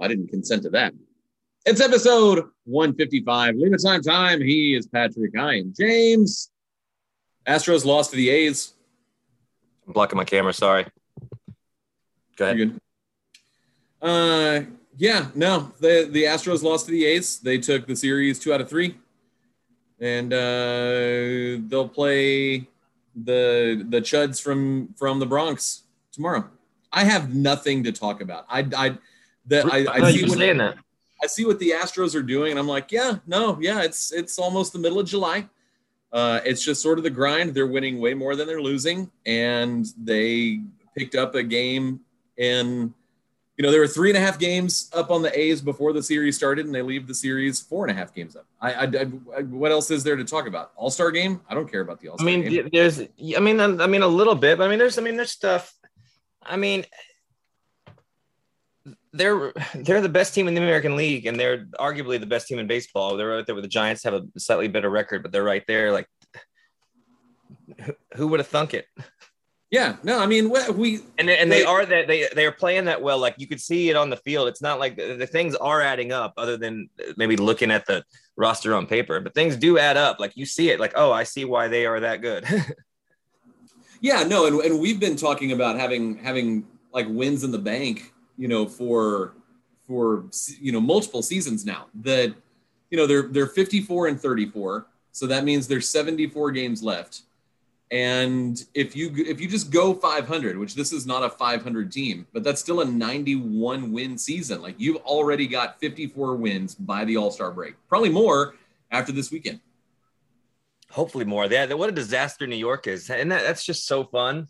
I didn't consent to that. It's episode 155. Leave it time time. He is Patrick. I am James. Astros lost to the A's. I'm blocking my camera. Sorry. Go ahead. You're good. Uh, yeah, no, the the Astros lost to the A's. They took the series two out of three, and uh, they'll play the the Chuds from from the Bronx tomorrow. I have nothing to talk about. I I the, I, I, I see what, saying that. I see what the Astros are doing, and I'm like, yeah, no, yeah, it's it's almost the middle of July. Uh, it's just sort of the grind. They're winning way more than they're losing, and they picked up a game in. You know, there were three and a half games up on the A's before the series started, and they leave the series four and a half games up. I, I, I what else is there to talk about? All Star game? I don't care about the All I Star mean, game. th- there's, I mean, I mean, a little bit, but I mean, there's, I mean, there's stuff. I mean, they're they're the best team in the American League, and they're arguably the best team in baseball. They're right there with the Giants, have a slightly better record, but they're right there. Like, who- would have thunk it? Yeah, no, I mean, we, we And they, and they They- are that they they are playing that well. Like you could see it on the field. It's not like the, the things are adding up, other than maybe looking at the roster on paper. But things do add up. Like you see it. Like oh, I see why they are that good. Yeah, no, and, and we've been talking about having having like wins in the bank, you know, for for you know multiple seasons now. That you know they're they're 54 and 34, so that means there's 74 games left. And if you if you just go 500, which this is not a 500 team, but that's still a 91 win season. Like you've already got 54 wins by the All Star break, probably more after this weekend. Hopefully more. Yeah, what a disaster New York is, and that, that's just so fun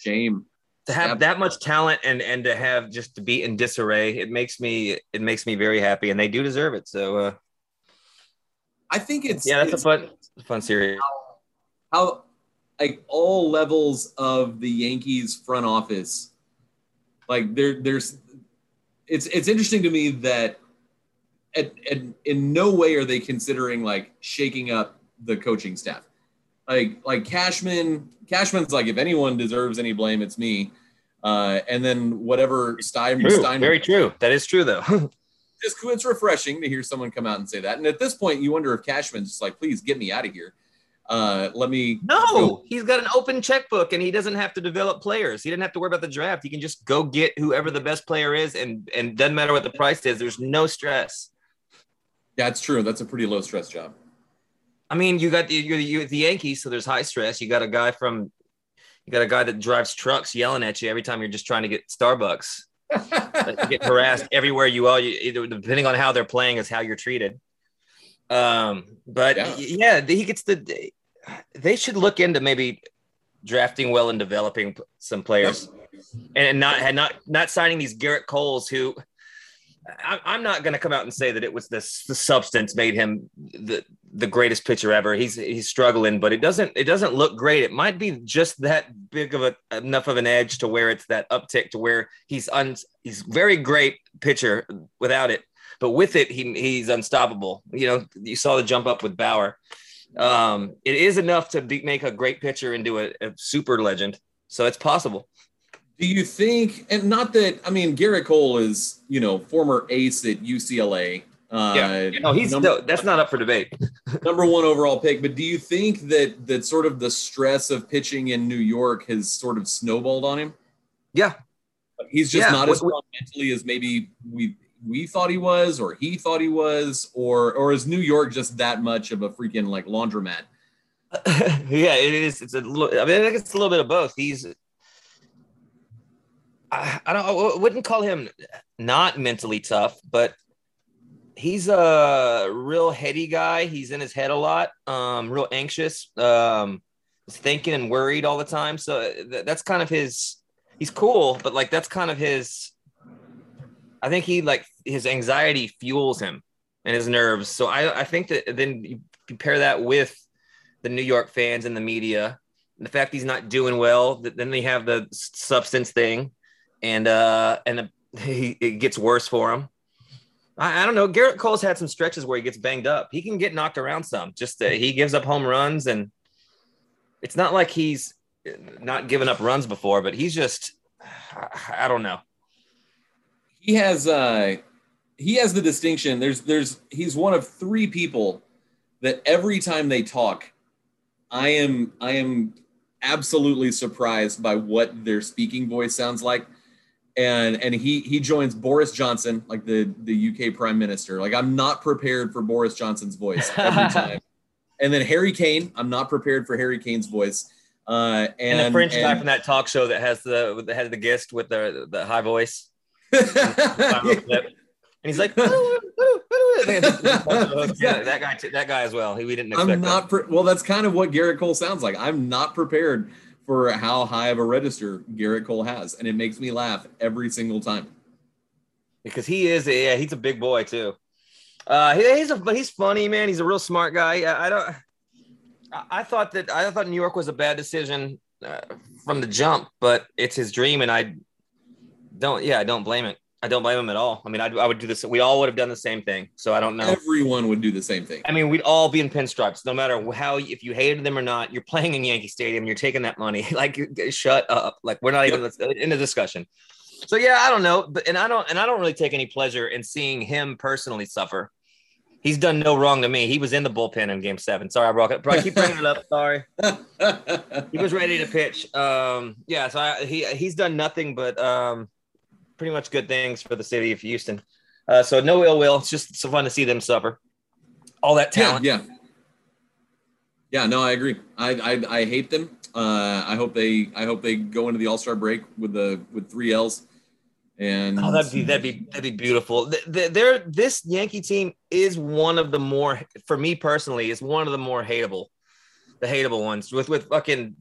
Shame. To have Yep. that much talent and and to have just to be in disarray. It makes me it makes me very happy, and they do deserve it. So uh, I think it's yeah, that's a fun fun series. how like all levels of the Yankees front office, like there there's it's it's interesting to me that at, at, in no way are they considering like shaking up the coaching staff. Like like Cashman, Cashman's like if anyone deserves any blame, it's me. Uh, and then whatever Stein, True. Stein Very true. That is true though. it's, it's refreshing to hear someone come out and say that. And at this point, you wonder if Cashman's just like, please get me out of here. Uh, let me No, he's got an open checkbook and he doesn't have to develop players. He didn't have to worry about the draft. He can just go get whoever the best player is and and doesn't matter what the price is. There's no stress. That's true. That's a pretty low stress job. I mean, you got the you're the, you're the Yankees, so there's high stress. You got a guy from you got a guy that drives trucks yelling at you every time you're just trying to get Starbucks. Like, you get harassed everywhere you are. You, either, depending on how they're playing is how you're treated. Um, but Yeah. yeah, he gets the. They should look into maybe drafting well and developing some players, and not and not not signing these Gerrit Coles who. I'm not going to come out and say that it was this the substance made him the the greatest pitcher ever. He's he's struggling, but it doesn't it doesn't look great. It might be just that big of a enough of an edge to where it's that uptick to where he's un he's very great pitcher without it, but with it he he's unstoppable. You know, you saw the jump up with Bauer. Um, it is enough to be, make a great pitcher into a, a super legend, so it's possible. Do you think, and not that, I mean, Gerrit Cole is, you know, former ace at UCLA. Uh, Yeah, no, he's number, still, that's not up for debate. number one overall pick. But do you think that that sort of the stress of pitching in New York has sort of snowballed on him? Yeah, He's just Yeah, not as we- we- strong mentally as maybe we we thought he was, or he thought he was, or or is New York just that much of a freaking like laundromat? yeah, it is. It's a little. I mean, I think it's a little bit of both. He's. I, I don't. I wouldn't call him not mentally tough, but he's a real heady guy. He's in his head a lot. Um, real anxious. Um, thinking and worried all the time. So th- that's kind of his. He's cool, but like that's kind of his. I think he like his anxiety fuels him and his nerves. So I I think that then you compare that with the New York fans and the media. And the fact he's not doing well, th- then they have the substance thing, and uh, and the, he, it gets worse for him. I, I don't know. Gerrit Cole's had some stretches where he gets banged up. He can get knocked around some. Just he gives up home runs, and it's not like he's not given up runs before, but he's just I, I don't know. He has uh he has the distinction. There's there's he's one of three people that every time they talk, I am I am absolutely surprised by what their speaking voice sounds like. And and he he joins Boris Johnson, like the the UK Prime Minister. Like I'm not prepared for Boris Johnson's voice every time. and then Harry Kane, I'm not prepared for Harry Kane's voice. Uh, and, and the French and, guy from that talk show that has the that has the guest with the the high voice. And he's like, yeah, that guy, that guy as well. He, we didn't. I'm not. Pre- well, that's kind of what Gerrit Cole sounds like. I'm not prepared for how high of a register Gerrit Cole has, and it makes me laugh every single time. Because he is, yeah, he's a big boy too. Uh, he, he's a he's funny man. He's a real smart guy. I, I don't. I, I thought that I thought New York was a bad decision uh, from the jump, but it's his dream, and I don't. Yeah, I don't blame it. I don't blame him at all. I mean, I'd, I would do this. We all would have done the same thing. So I don't know. Everyone would do the same thing. I mean, we'd all be in pinstripes, no matter how, if you hated them or not. You're playing in Yankee Stadium. You're taking that money. like, shut up. Like, we're not yep. even in the discussion. So yeah, I don't know, but and I don't and I don't really take any pleasure in seeing him personally suffer. He's done no wrong to me. He was in the bullpen in Game Seven. Sorry, I brought it. I keep bringing it up. Sorry. he was ready to pitch. Um, yeah, so I, he he's done nothing but um, pretty much good things for the city of Houston. Uh, so no ill will. It's just so fun to see them suffer. All that talent. Yeah. Yeah. yeah no, I agree. I, I, I hate them. Uh, I hope they I hope they go into the All Star break with the with three L's. And oh, that'd be that'd be that'd be beautiful. They're, this Yankee team is one of the more, for me personally, is one of the more hateable, the hateable ones with with fucking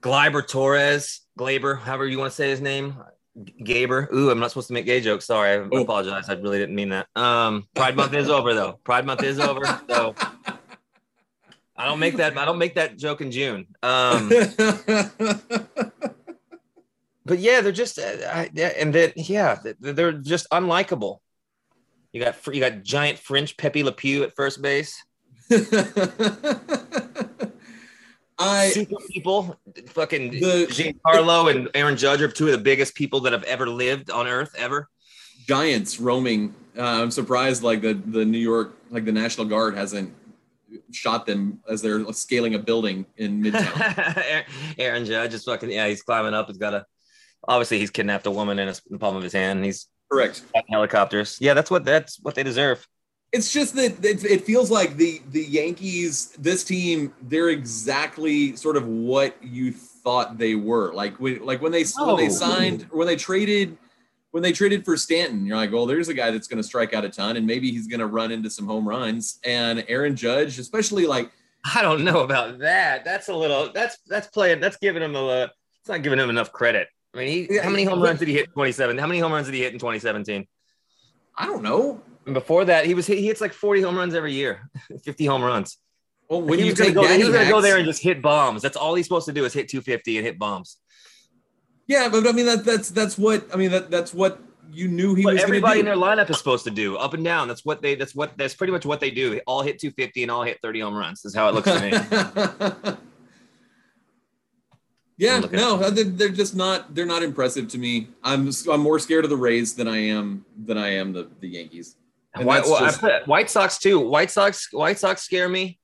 Gleyber Torres, Glaber, however you want to say his name. Gaber. Ooh, I'm not supposed to make gay jokes. Sorry, I oh. apologize. I really didn't mean that. Um, Pride Month is over though. Pride Month is over. So I don't make that. I don't make that joke in June. Um, but yeah, they're just, uh, I, and then yeah, they're just unlikable. You got you got giant French Pepe Le Pew at first base. I super people, fucking the, Giancarlo and Aaron Judge are two of the biggest people that have ever lived on Earth ever. Giants roaming. Uh, I'm surprised, like the the New York, like the National Guard hasn't shot them as they're scaling a building in Midtown. Aaron Judge is fucking yeah, he's climbing up. He's got a obviously he's kidnapped a woman in, in the palm of his hand. He's correct. Helicopters. Yeah, that's what that's what they deserve it's just that it, it, feels like the the Yankees, this team, they're exactly sort of what you thought they were. Like when like when they when they oh. signed when they traded when they traded for Stanton, you're like, well, there's a guy that's going to strike out a ton, and maybe he's going to run into some home runs. And Aaron Judge, especially like, I don't know about that. That's a little. That's that's playing. That's giving him a. Uh, it's not giving him enough credit. I mean, he, how many home runs did he hit 27? How many home runs did he hit in 2017? I don't know. And before that, he was he hits like 40 home runs every year, 50 home runs. Well, when he you was gonna go, he was gonna go there and just hit bombs. That's all he's supposed to do is hit 250 and hit bombs. Yeah, but I mean that that's that's what I mean that that's what you knew he what was. Everybody in their lineup is supposed to do up and down. That's what they. That's what. That's pretty much what they do. All hit 250 and all hit 30 home runs. Is how it looks to me. yeah, no, they're just not. They're not impressive to me. I'm I'm more scared of the Rays than I am than I am the the Yankees. White, well, just... White Sox too. White Sox. White Sox scare me.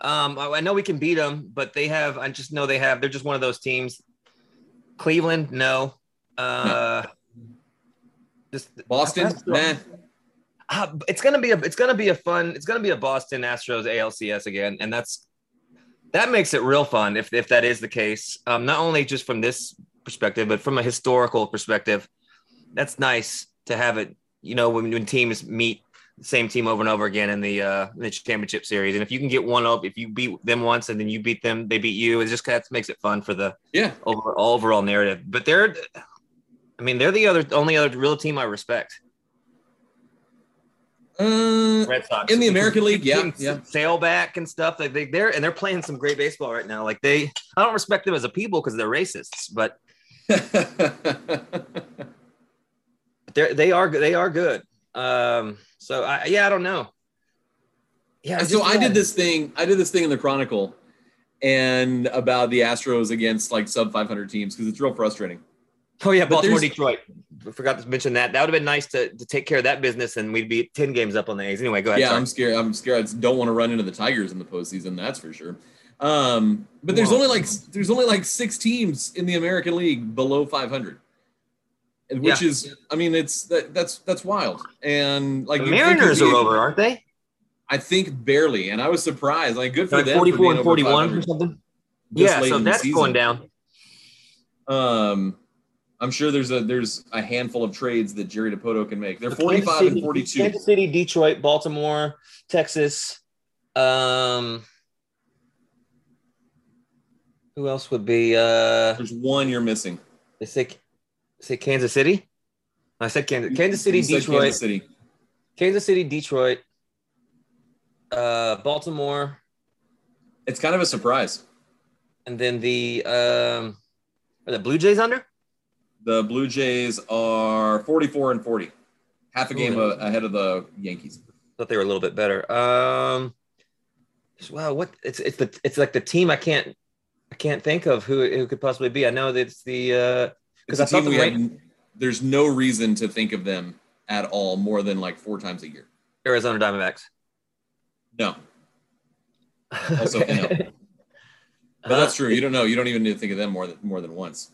Um, I, I, know we can beat them, but they have. I just know they have. They're just one of those teams. Cleveland, no. Uh. Just Boston, man. Uh, it's gonna be a. It's gonna be a fun. It's gonna be a Boston Astros ALCS again, and that's that makes it real fun if if that is the case. Um, not only just from this perspective, but from a historical perspective, that's nice to have it. You know, when, when teams meet same team over and over again in the uh, in the championship series. And if you can get one up, if you beat them once and then you beat them, they beat you. It just kind of makes it fun for the yeah over, overall narrative. But they're, I mean, they're the other only other real team I respect. Uh, Red Sox in the American League, yeah, yeah. Sale back and stuff. Like they, they're and they're playing some great baseball right now. Like they, I don't respect them as a people because they're racists, but they're they are they are good. Um, so I, yeah, I don't know. Yeah. So I did this thing. I did this thing in the Chronicle, and about the Astros against like sub 500 teams because it's real frustrating. Oh yeah, But Baltimore, Detroit. I forgot to mention that. That would have been nice to, to take care of that business, and we'd be ten games up on the A's. Anyway, go ahead. yeah, sorry. I'm scared. I'm scared. I don't want to run into the Tigers in the postseason. That's for sure. Um, but there's Well- only like there's only like six teams in the American League below 500, And which is, I mean, it's that that's that's wild. And like the you'd think it'd Mariners are over, aren't they? I think barely, and I was surprised. Like good for Like them. for forty-four being and forty-one or something. Yeah, so that's going down. Um, I'm sure there's a there's a handful of trades that Jerry Dipoto can make. They're Kansas 45 City- and 42. Kansas City, Detroit, Baltimore, Texas. Um, who else would be? Uh, There's one you're missing. they say, say Kansas City. I said Kansas, Kansas City, Detroit, Kansas City. Kansas City, Detroit, uh, Baltimore, It's kind of a surprise. and then the um, are the Blue Jays under? The Blue Jays are 44 and 40, half a game Ooh. a- ahead of the Yankees. Thought they were a little bit better. Um, wow, what it's it's the it's like the team I can't I can't think of who who could possibly be. I know that it's the uh It's 'Cause I a team thought we the have. There's no reason to think of them at all more than like four times a year. Arizona Diamondbacks. No, Also, Okay. no. but that's true. You don't know. You don't even need to think of them more than more than once.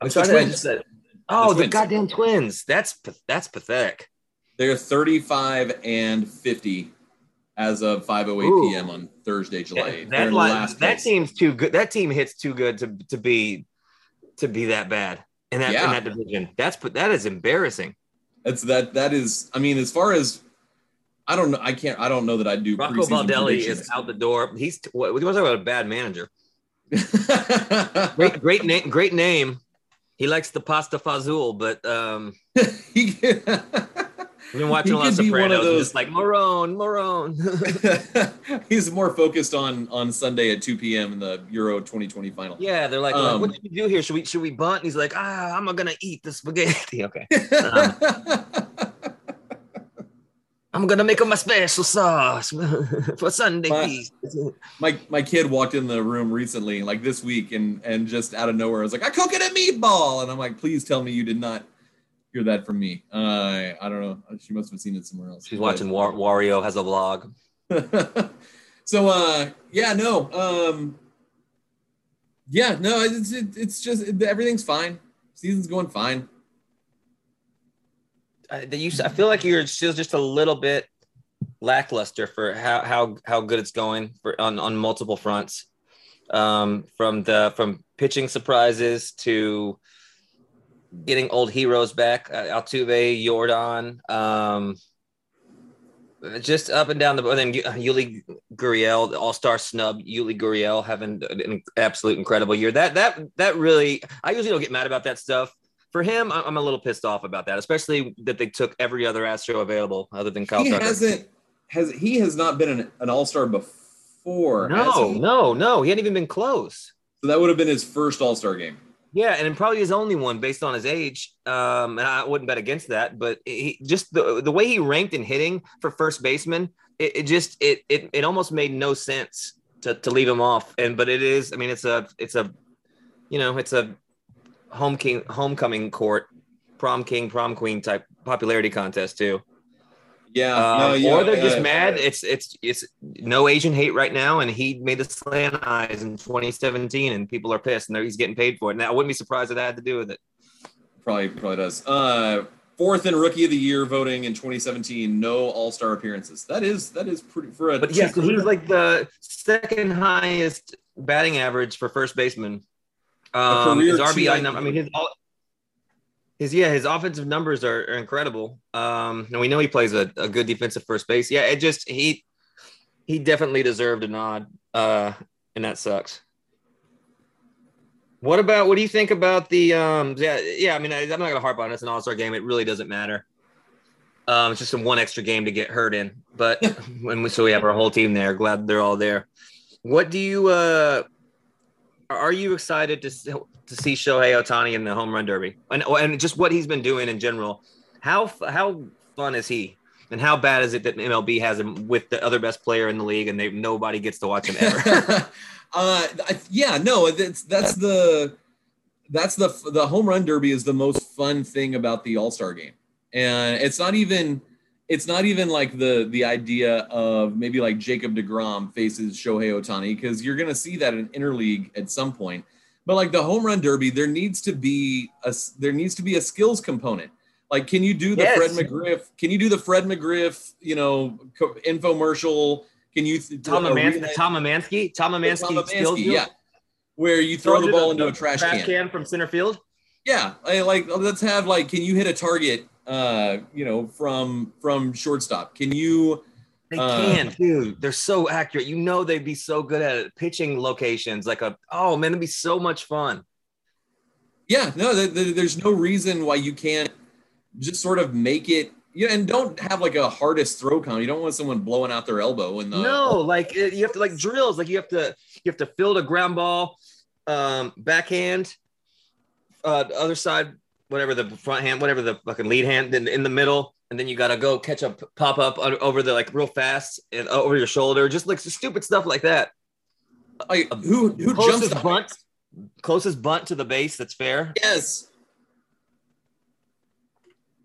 I'm It's the sorry, I Twins. just said. Oh, the, Twins. goddamn twins! That's that's pathetic. They're 35 and 50 as of 5:08 Ooh. p.m. on Thursday, July 8th. That in line- last that place. team's too good. That team hits too good to to be to be that bad in that Yeah. in that division. That's but that is embarrassing. That's that. That is. I mean, as far as I don't know, I can't. I don't know that I do. Rocco Baldelli is out the door. He's what? What talk about a bad manager? Great. Great, name. Great name. He likes the pasta fazool, but um, I've been watching He a lot of could be one Sopranos. of those- Just like Marone, Marone. he's more focused on on Sunday at 2 p.m. in the Euro 2020 final. yeah, they're like, Um, what should we do here? Should we should we bunt? And he's like, ah, I'm gonna eat the spaghetti. Okay, Um, I'm gonna make him a special sauce for Sunday My- my my kid walked in the room recently, like this week, and and just out of nowhere, I was like, "I cook it a meatball," and I'm like, "Please tell me you did not hear that from me." Uh, I don't know. She must have seen it somewhere else. She's watching War- Wario has a vlog. so uh, yeah, no, um, yeah, no, it's it, it's just everything's fine. Season's going fine. I, that you, I feel like you're still just a little bit lackluster for how how how good it's going for on on multiple fronts. Um, from the from pitching surprises to getting old heroes back, uh, Altuve, Yordan, um, just up and down the. board. then Yuli Gurriel, the All Star snub, Yuli Gurriel having an absolute incredible year. That that that really, I usually don't get mad about that stuff for him, I'm a little pissed off about that, especially that they took every other Astro available other than Kyle he Tucker. hasn't has he has not been an, an all star before. no, no, no. He hadn't even been close. So that would have been his first all star game. Yeah, and probably his only one based on his age. Um, and I wouldn't bet against that, but he just the the way he ranked in hitting for first baseman, it, it just it, it it almost made no sense to, to leave him off. And but it is, I mean, it's a it's a you know, it's a home king homecoming court, prom king, prom queen type popularity contest too. Yeah, Um, no, yeah, or they're just uh, mad. It's it's it's no Asian hate right now, and he made the slant eyes in 2017, and people are pissed, and he's getting paid for it. Now, I wouldn't be surprised if that had to do with it. Probably probably does. Uh, fourth in rookie of the year voting in 2017. No all star appearances. That is that is pretty for a. But yeah, so he was like the second highest batting average for first baseman. Um, his RBI number. I mean, his all. His yeah, his offensive numbers are, are incredible. Um, and we know he plays a, a good defensive first base. Yeah, it just he he definitely deserved a nod. Uh, and that sucks. What about what do you think about the um yeah yeah I mean I, I'm not gonna harp on it. It's an all-star game. It really doesn't matter. Um, it's just a one extra game to get hurt in. But when we so we have our whole team there, glad they're all there. What do you uh are you excited to to see Shohei Ohtani in the home run derby and and just what he's been doing in general? How how fun is he? And how bad is it that MLB has him with the other best player in the league and they nobody gets to watch him ever? uh, yeah, no, that's that's the that's the the home run derby is the most fun thing about the All Star game, and it's not even it's not even like the the idea of maybe like Jacob deGrom faces Shohei Ohtani because you're gonna see that in interleague at some point. But like the home run derby, there needs to be a there needs to be a skills component. Like, can you do the yes. Fred McGriff? Can you do the Fred McGriff? You know, infomercial. Can you Tom, Emansky, Tom Emansky? Tom Emansky, Tom Emansky yeah where you throw, throw the ball into a trash, can. trash can. can. from center field. Yeah, I, like let's have like, can you hit a target? Uh, you know, from from shortstop. Can you? They uh, can, dude. They're so accurate. You know, they'd be so good at it. pitching locations. Like a oh man, it'd be so much fun. Yeah, no, there's no reason why you can't just sort of make it yeah, and don't have like a hardest throw count. You don't want someone blowing out their elbow in the no, like you have to like drills. Like you have to you have to field a ground ball, um, backhand, uh, other side, whatever the front hand, whatever the fucking lead hand, then in the middle, and then you gotta go catch a pop up over the like real fast and uh, over your shoulder, just like stupid stuff like that. Like who who closest jumps bunt, closest bunt to the base that's fair. Yes.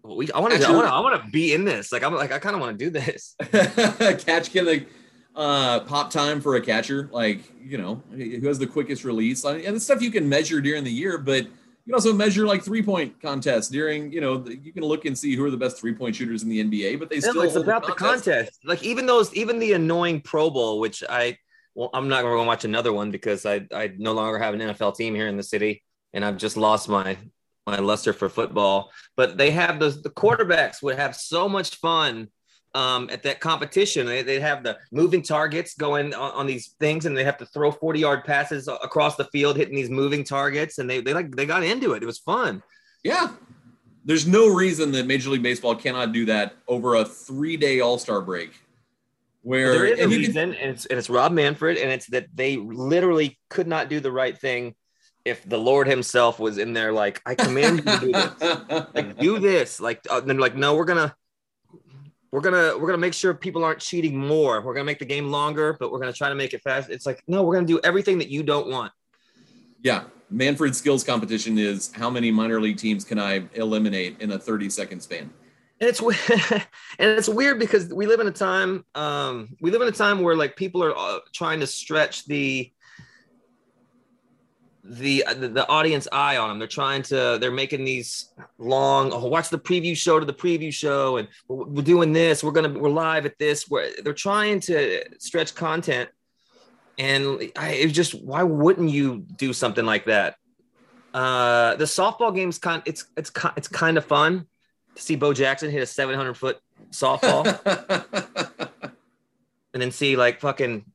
We, I want to, I want to, I want to be in this. Like, I'm like, I kind of want to do this. Catch can like uh, pop time for a catcher, like you know, who has the quickest release, and the stuff you can measure during the year. But you can also measure like three point contests during, you know, you can look and see who are the best three point shooters in the NBA. But they still it's about the contest. the contest. Like even those, even the annoying Pro Bowl, which I, well, I'm not going to watch another one because I, I no longer have an NFL team here in the city, and I've just lost my my luster for football. But they have those the quarterbacks would have so much fun um, at that competition. They, they have the moving targets going on, on, these things, and they have to throw 40 yard passes across the field, hitting these moving targets. And they, they like they got into it. It was fun. Yeah. There's no reason that Major League Baseball cannot do that over a three day All Star break. Where there is a reason, can, and it's and it's Rob Manfred, and it's that they literally could not do the right thing if the Lord Himself was in there, like, I command you to do this, like, do this, like, uh, then like, no, we're gonna, we're gonna, we're gonna make sure people aren't cheating more. We're gonna make the game longer, but we're gonna try to make it fast. It's like, no, we're gonna do everything that you don't want. Yeah, Manfred skills competition is how many minor league teams can I eliminate in a 30 second span? And it's and it's weird because we live in a time um, we live in a time where like people are uh, trying to stretch the the, the, the audience eye on them. They're trying to they're making these long. Oh, watch the preview show to the preview show, and we're, we're doing this. We're gonna we're live at this. Where they're trying to stretch content, and I it just why wouldn't you do something like that? Uh, the softball game's kind it's it's it's kind of fun to see Bo Jackson hit a 700 foot softball, and then see like fucking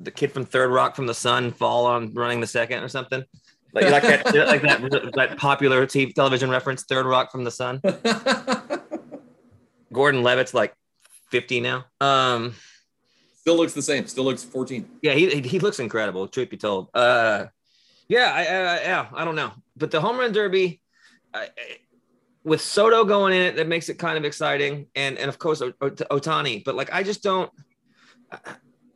the kid from Third Rock from the Sun fall on running the second or something. Like, like that, like that, that popular TV, television reference, Third Rock from the Sun. Gordon Levitt's like 50 now. Um, still looks the same. Still looks 14. Yeah, he he looks incredible. Truth be told. Uh, yeah, I, I, yeah, I don't know, but the home run derby. I, with Soto going in it, that makes it kind of exciting, and and of course Ohtani. But like, I just don't.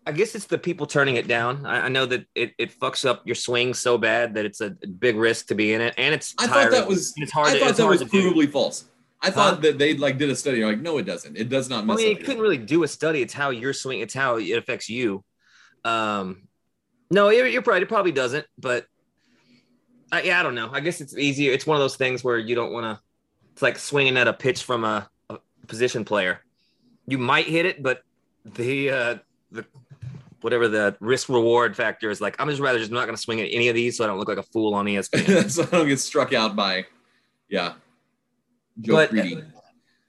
I guess it's the people turning it down. I, I, know that it, it fucks up your swing so bad that it's a big risk to be in it, and it's. I thought that was. It's hard. I thought that was provably false. I thought huh? that they like did a study. like, no, it doesn't. It does not. I mean, you couldn't really do a study. It's how your swing. It's how it affects you. Um, no, you're, you're right. It probably doesn't. But I, yeah, I don't know. I guess it's easier. It's one of those things where you don't want to. It's like swinging at a pitch from a, a position player. You might hit it, but the uh, the whatever the risk reward factor is like i'm just rather just not going to swing at any of these so i don't look like a fool on espn so i don't get struck out by yeah. Joe but, Creedy.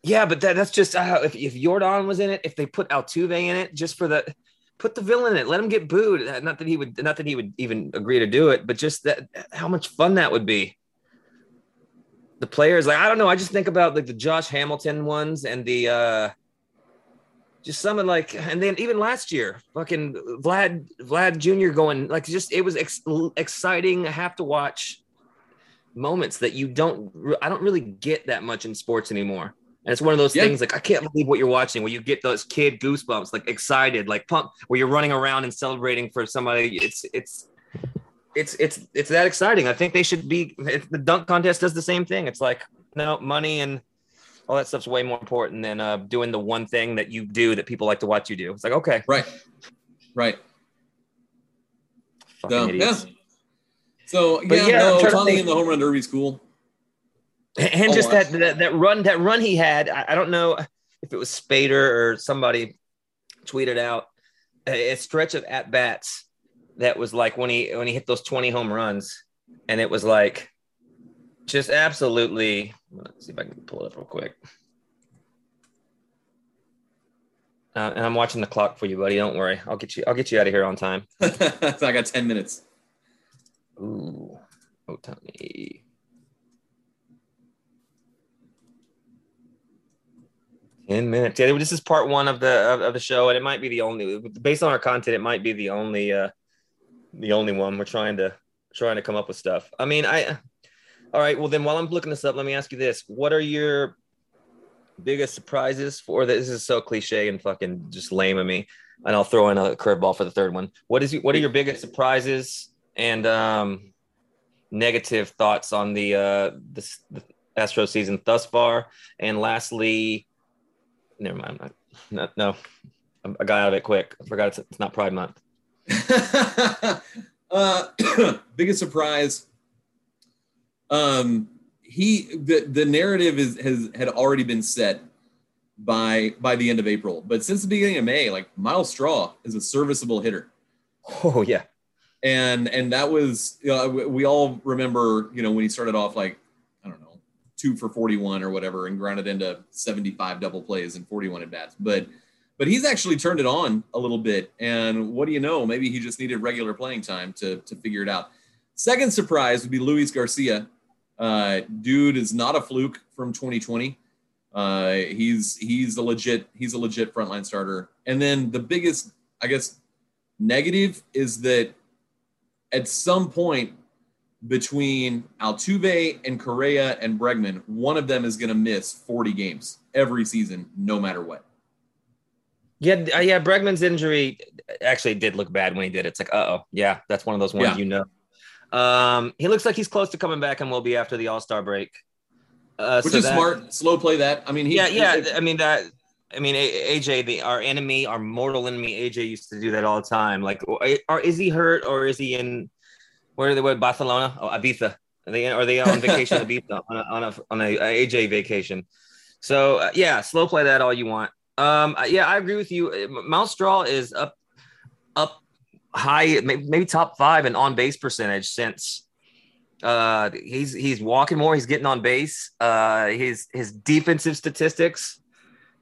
yeah but that, that's just uh, if, if Yordan was in it if they put Altuve in it just for the put the villain in it. Let him get booed. Uh, not that he would not that he would even agree to do it but just that how much fun that would be. The players like i don't know. I just think about like the josh hamilton ones and the uh just something like and then even last year fucking vlad vlad jr going like just it was ex- exciting i have to watch moments that you don't i don't really get that much in sports anymore and it's one of those yeah. things like i can't believe what you're watching where you get those kid goosebumps like excited like pump where you're running around and celebrating for somebody it's it's it's it's it's that exciting. I think they should be. The dunk contest does the same thing. It's like no money and all that stuff's way more important than uh, doing the one thing that you do that people like to watch you do. It's like okay, right, right. Fucking So, yeah. So But yeah, yeah, no, Tommy in the home run derby is cool. and just that, that that run that run he had I, I don't know if it was spader or somebody tweeted out a, a stretch of at bats that was like when he when he hit those 20 home runs and it was like just absolutely let's see if i can pull it up real quick uh, and i'm watching the clock for you buddy don't worry i'll get you i'll get you out of here on time so I got ten minutes. Ooh, Ohtani. Ten minutes. Yeah, this is part one of the of, of the show, and it might be the only. Based on our content, it might be the only uh the only one. We're trying to trying to come up with stuff. I mean, I. All right. Well, then, while I'm looking this up, let me ask you this: What are your biggest surprises for this? Is so cliche and fucking just lame of me, and I'll throw in a curveball for the third one. What is what are your biggest surprises and um, negative thoughts on the uh, the, the Astro season thus far? And lastly, never mind. I'm not, no, no, I got out of it quick. I forgot it's, it's not Pride Month. uh, biggest surprise. Um, he the the narrative is has had already been set by by the end of April, but since the beginning of May, like Myles Straw is a serviceable hitter. Oh yeah, and and that was you know, we, we all remember you know when he started off like I don't know two for forty one or whatever and grounded into seventy five double plays and forty one at bats, but but he's actually turned it on a little bit. And what do you know? Maybe he just needed regular playing time to to figure it out. Second surprise would be Luis Garcia. Uh, dude is not a fluke from 2020. Uh, he's he's a legit he's a legit frontline starter. And then the biggest I guess negative is that at some point between Altuve and Correa and Bregman, one of them is going to miss 40 games every season, no matter what. yeah, uh, yeah. Bregman's injury actually did look bad when he did it. It's like, uh oh, yeah, that's one of those ones Yeah. you know. Um, he looks like he's close to coming back and will be after the All Star break. Uh, Which so is that- smart. Slow play that. I mean, he, yeah, yeah. I mean that. I mean, AJ, the our enemy, our mortal enemy, AJ used to do that all the time. Like, or is he hurt or is he in? Where are they? What Barcelona? Oh, Ibiza. Are they are they on vacation in Ibiza on a on a on a, AJ vacation? So uh, yeah, slow play that all you want. Um, uh, yeah, I agree with you. Myles Straw is up up high, maybe, top five in on base percentage since uh he's he's walking more he's getting on base uh his his defensive statistics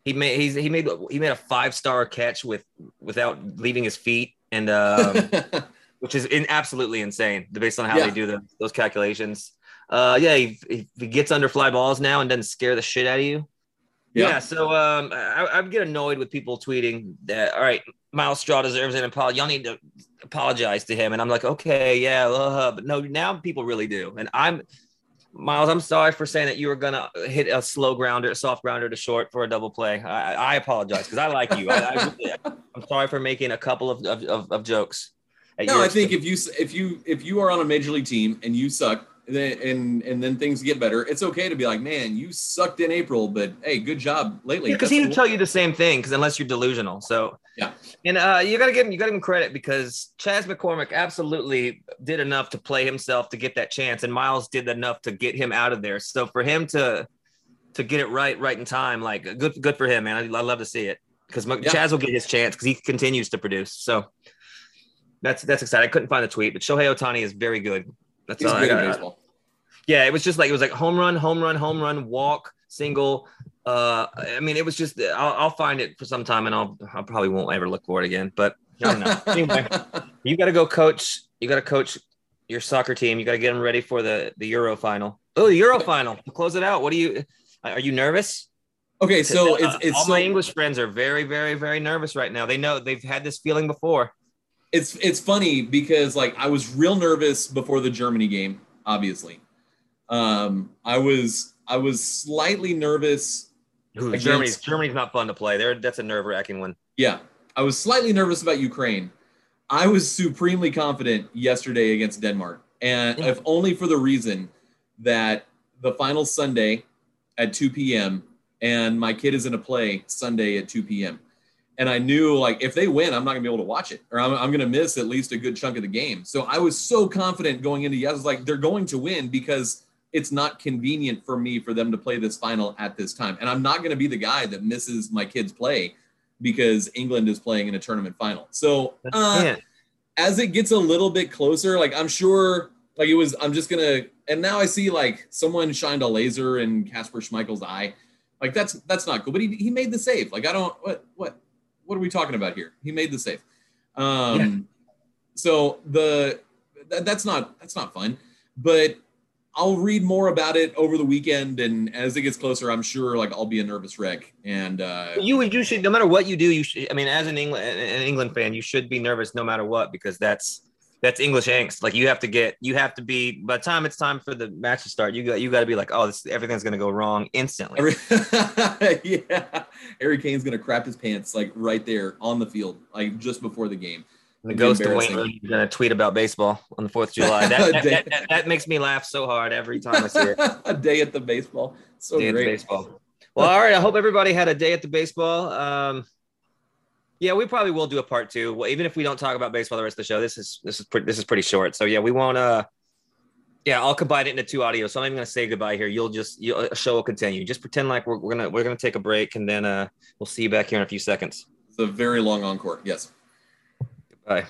he made he's he made he made a five star catch with without leaving his feet and um which is in, absolutely insane based on how Yeah. they do the, those calculations uh yeah he, he he gets under fly balls now and doesn't scare the shit out of you yeah, Yeah. so um I, I get annoyed with people tweeting that all right myles straw deserves an apology y'all need to apologize to him and i'm like okay yeah uh, but no now people really do and i'm myles i'm sorry for saying that you were gonna hit a slow grounder a soft grounder to short for a double play i, I apologize because i like you I, i'm sorry for making a couple of, of, of, of jokes no, I think expense. if you if you if you are on a major league team and you suck, then and and then things get better, it's okay to be like, man, you sucked in April, but hey, good job lately. because That's he would cool. tell you the same thing because unless you're delusional so Yeah. and uh you gotta give him you gotta give him credit because chas mccormick absolutely did enough to play himself to get that chance and myles did enough to get him out of there so for him to to get it right right in time like good good for him man i, I love to see it because Yeah. chas will get his chance because he continues to produce so that's that's exciting i couldn't find the tweet but shohei ohtani is very good that's He's all I good at got. baseball. Yeah, it was just like it was like home run, home run, home run, walk, single. Uh, I mean, it was just I'll, I'll find it for some time, and I'll I probably won't ever look for it again. But I don't know. anyway, you got to go coach. You got to coach your soccer team. You got to get them ready for the the Euro final. Oh, the Euro final. To close it out. What are you? Are you nervous? okay, so it's Uh, it's all so, my English friends are very, very, very nervous right now. They know they've had this feeling before. It's it's funny because like I was real nervous before the Germany game, obviously. Um, I was I was slightly nervous. Ooh, Against- Germany's Germany's not fun to play. There, that's a nerve wracking one. Yeah, I was slightly nervous about Ukraine, I was supremely confident yesterday against Denmark, and if only for the reason that the final Sunday at 2 p.m. and my kid is in a play Sunday at 2 p.m. And I knew like if they win, I'm not gonna be able to watch it, or I'm, I'm gonna miss at least a good chunk of the game. So I was so confident going into yes, like they're going to win because it's not convenient for me for them to play this final at this time, and I'm not gonna be the guy that misses my kid's play because England is playing in a tournament final. So uh, as it gets a little bit closer, like I'm sure, like it was, I'm just gonna, and now I see like someone shined a laser in Kasper Schmeichel's eye. Like that's that's not cool, but he, he made the save. Like I don't what what what are we talking about here? He made the save. Um, yeah. so the that, that's not that's not fun, but I'll read more about it over the weekend, and as it gets closer, I'm sure like I'll be a nervous wreck. And uh, you you should no matter what you do, you should. I mean, as an England an England fan, you should be nervous no matter what because that's that's English angst. Like you have to get you have to be by the time it's time for the match to start, you got you got to be like, oh, this everything's gonna go wrong instantly. yeah, Harry Kane's gonna crap his pants like right there on the field, like just before the game. The ghost of Wayne Rooney going to tweet about baseball on the 4th of July. That, that, that, that, that, makes me laugh so hard every time I see it. a day at the baseball. So day great. baseball. Well, all right. I hope everybody had a day at the baseball. Um, yeah, we probably will do a part two. Well, even if we don't talk about baseball the rest of the show, this is this is pretty this is pretty short. So yeah, we won't. Uh, yeah, I'll combine it into two audios. So I'm even gonna say goodbye here. You'll just you show will continue. Just pretend like we're, we're gonna we're gonna take a break and then uh we'll see you back here in a few seconds. It's a very long encore. Yes. Goodbye.